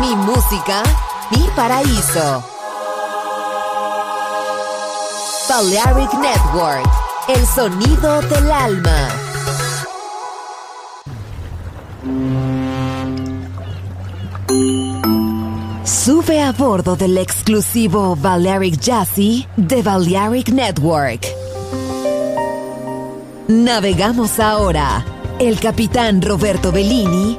Mi música, mi paraíso. Balearic Network, el sonido del alma. Sube a bordo del exclusivo Balearic Jazzy de Balearic Network. Navegamos ahora. El capitán Roberto Bellini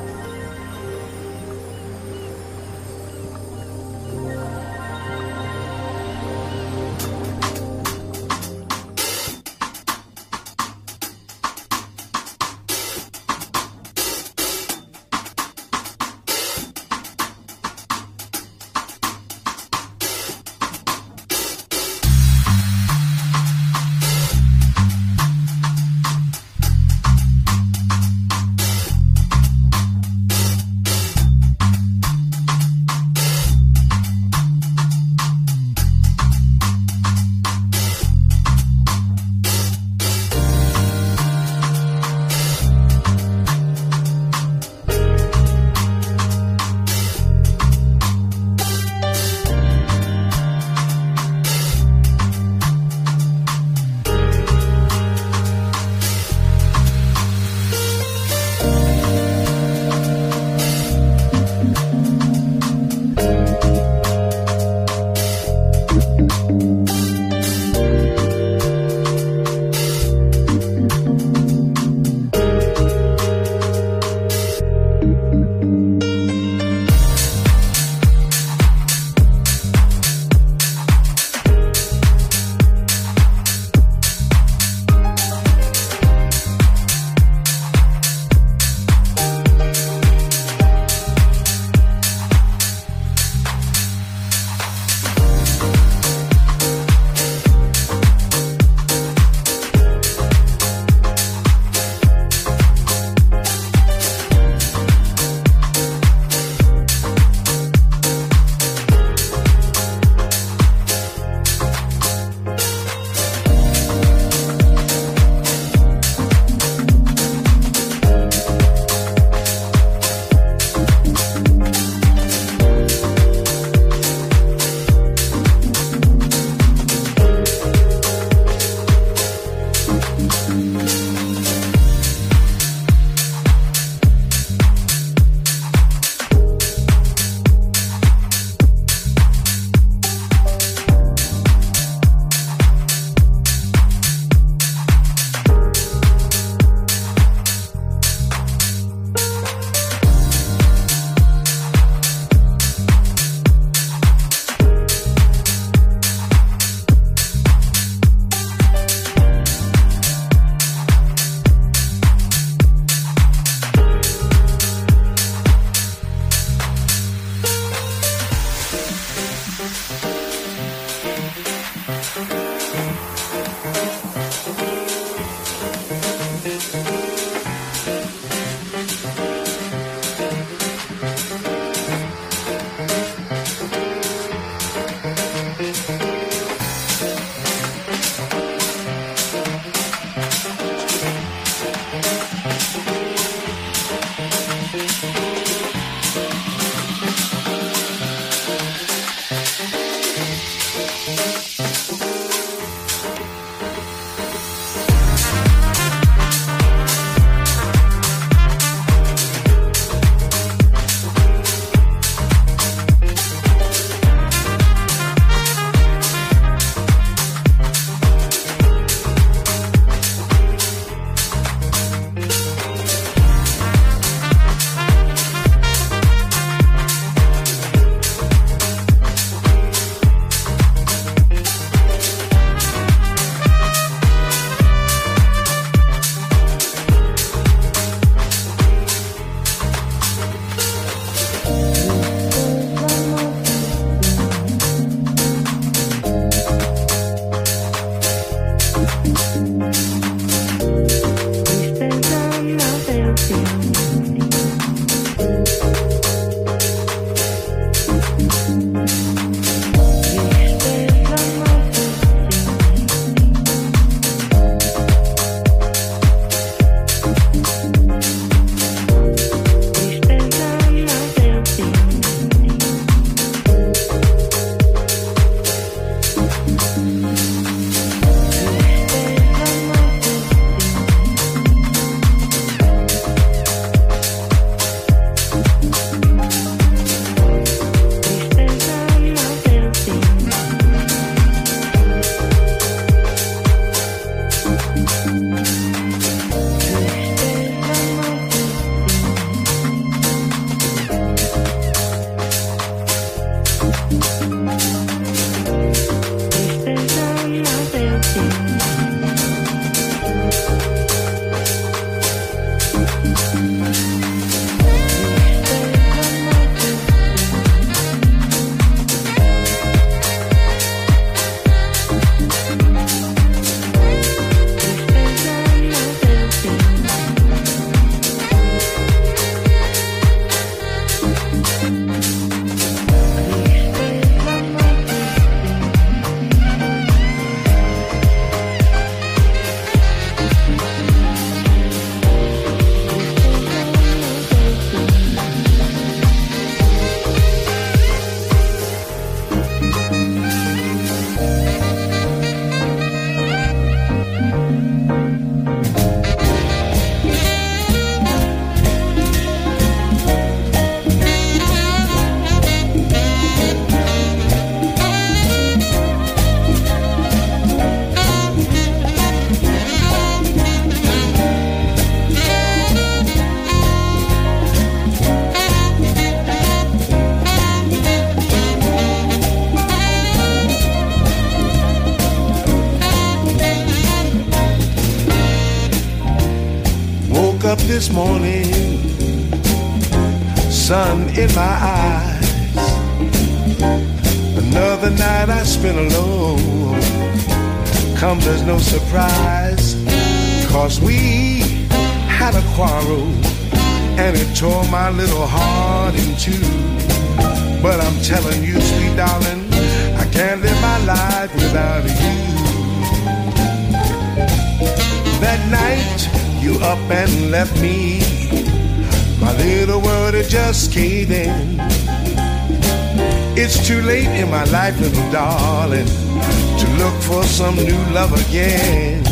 It's too late in my life, little darling, to look for some new love again.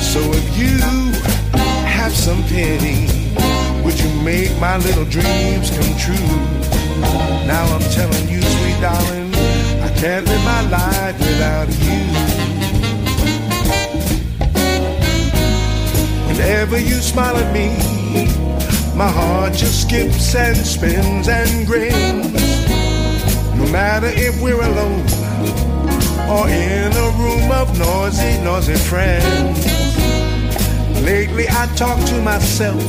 So if you have some pity, would you make my little dreams come true? Now I'm telling you, sweet darling, I can't live my life without you. Whenever you smile at me, my heart just skips and spins and grins. Matter if we're alone or in a room of noisy, noisy friends. Lately I talk to myself.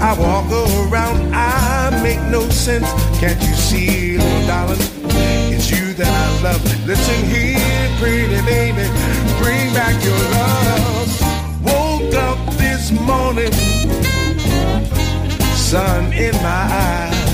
I walk around, I make no sense. Can't you see, little darling? It's you that I love. Listen here, pretty baby, bring back your love. Woke up this morning, sun in my eyes.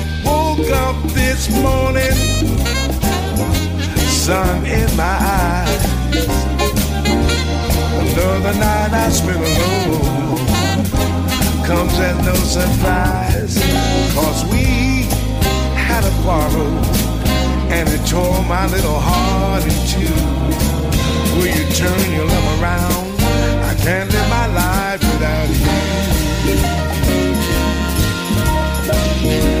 Woke up this morning, sun in my eyes. Another night I spent alone comes as no surprise, cause we had a quarrel and it tore my little heart in two. Will you turn your love around? I can't live my life without you.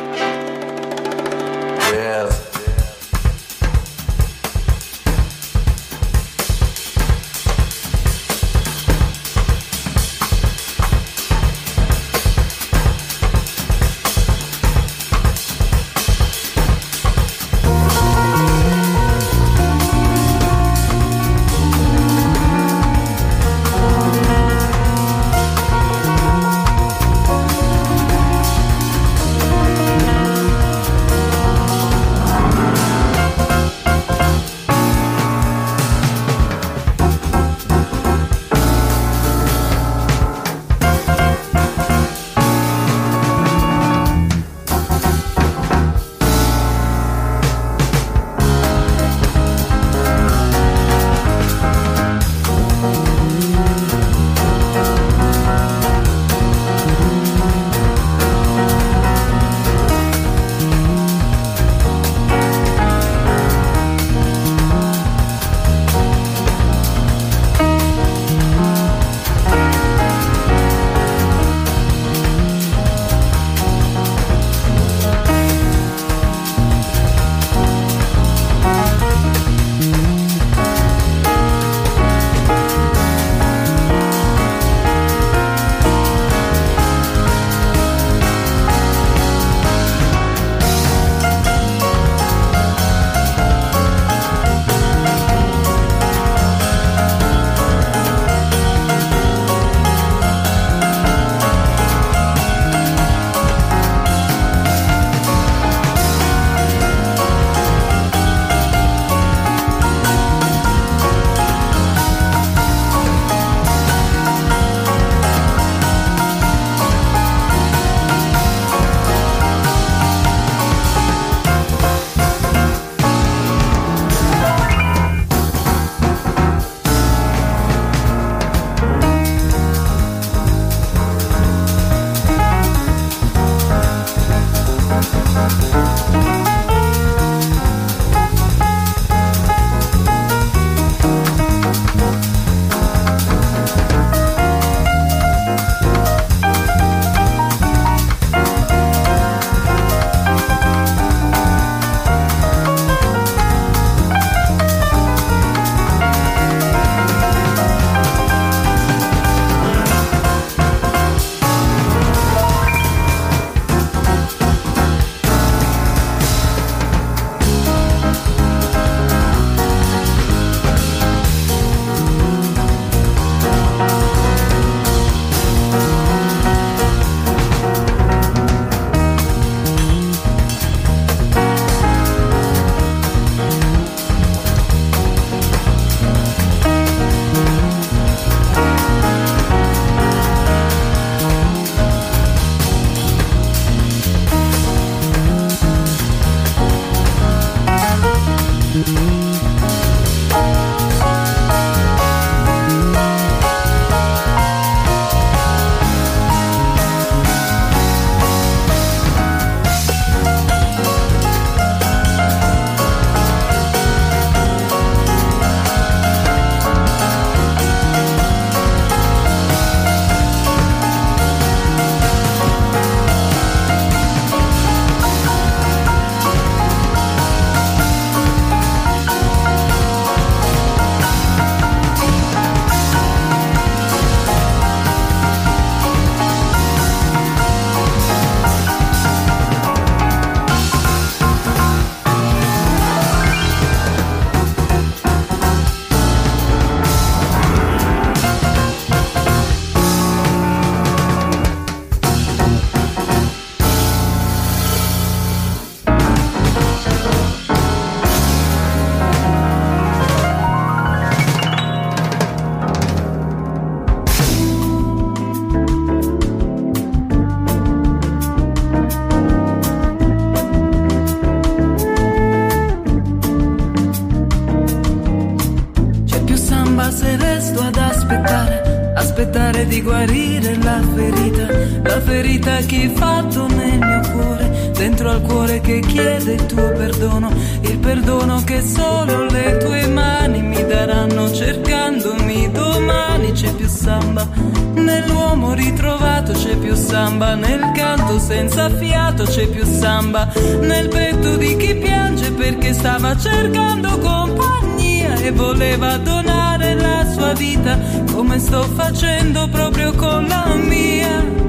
Di guarire la ferita, la ferita che hai fatto nel mio cuore dentro al cuore che chiede il tuo perdono, il perdono che solo le tue mani mi daranno cercandomi domani c'è più samba, nell'uomo ritrovato c'è più samba, nel canto senza fiato c'è più samba, nel petto di chi piange perché stava cercando compagnia e voleva donare la sua vita come sto facendo proprio con la mia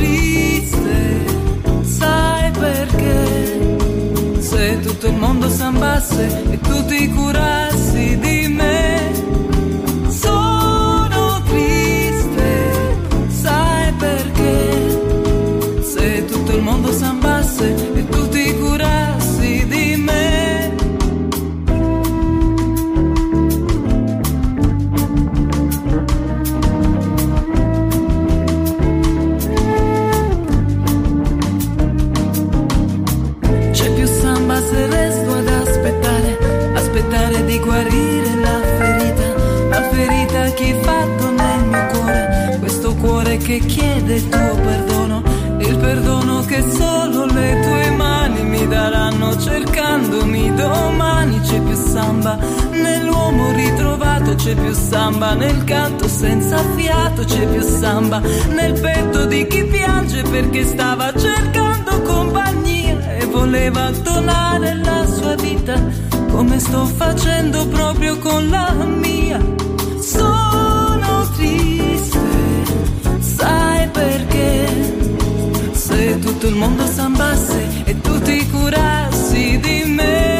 triste, sai perché? Se tutto il mondo sambasse e tu ti curassi di me, sono triste, sai perché? Se tutto il mondo sambasse che chiede il tuo perdono, il perdono che solo le tue mani mi daranno cercandomi domani c'è più samba, nell'uomo ritrovato c'è più samba, nel canto senza fiato c'è più samba, nel petto di chi piange perché stava cercando compagnia e voleva donare la sua vita come sto facendo proprio con la mia. Sono perché? Se tutto il mondo sambasse e tu ti curassi di me.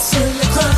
It's in the crowd.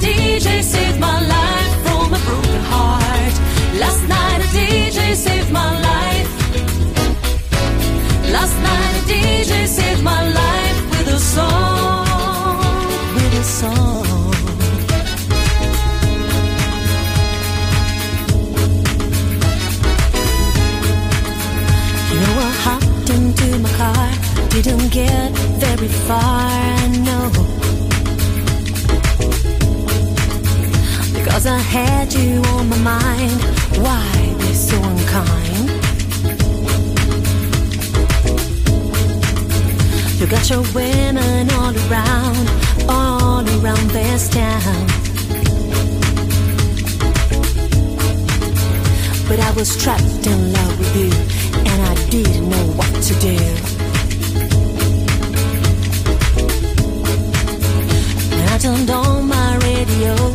DJ saved my life from a broken heart. Last night a DJ saved my life. Last night a DJ saved my life with a song, with a song. You know I hopped into my car, didn't get very far, I know. I had you on my mind, why be so unkind? You got your women all around, all around this town. But I was trapped in love with you, and I didn't know what to do. And I turned on my radio,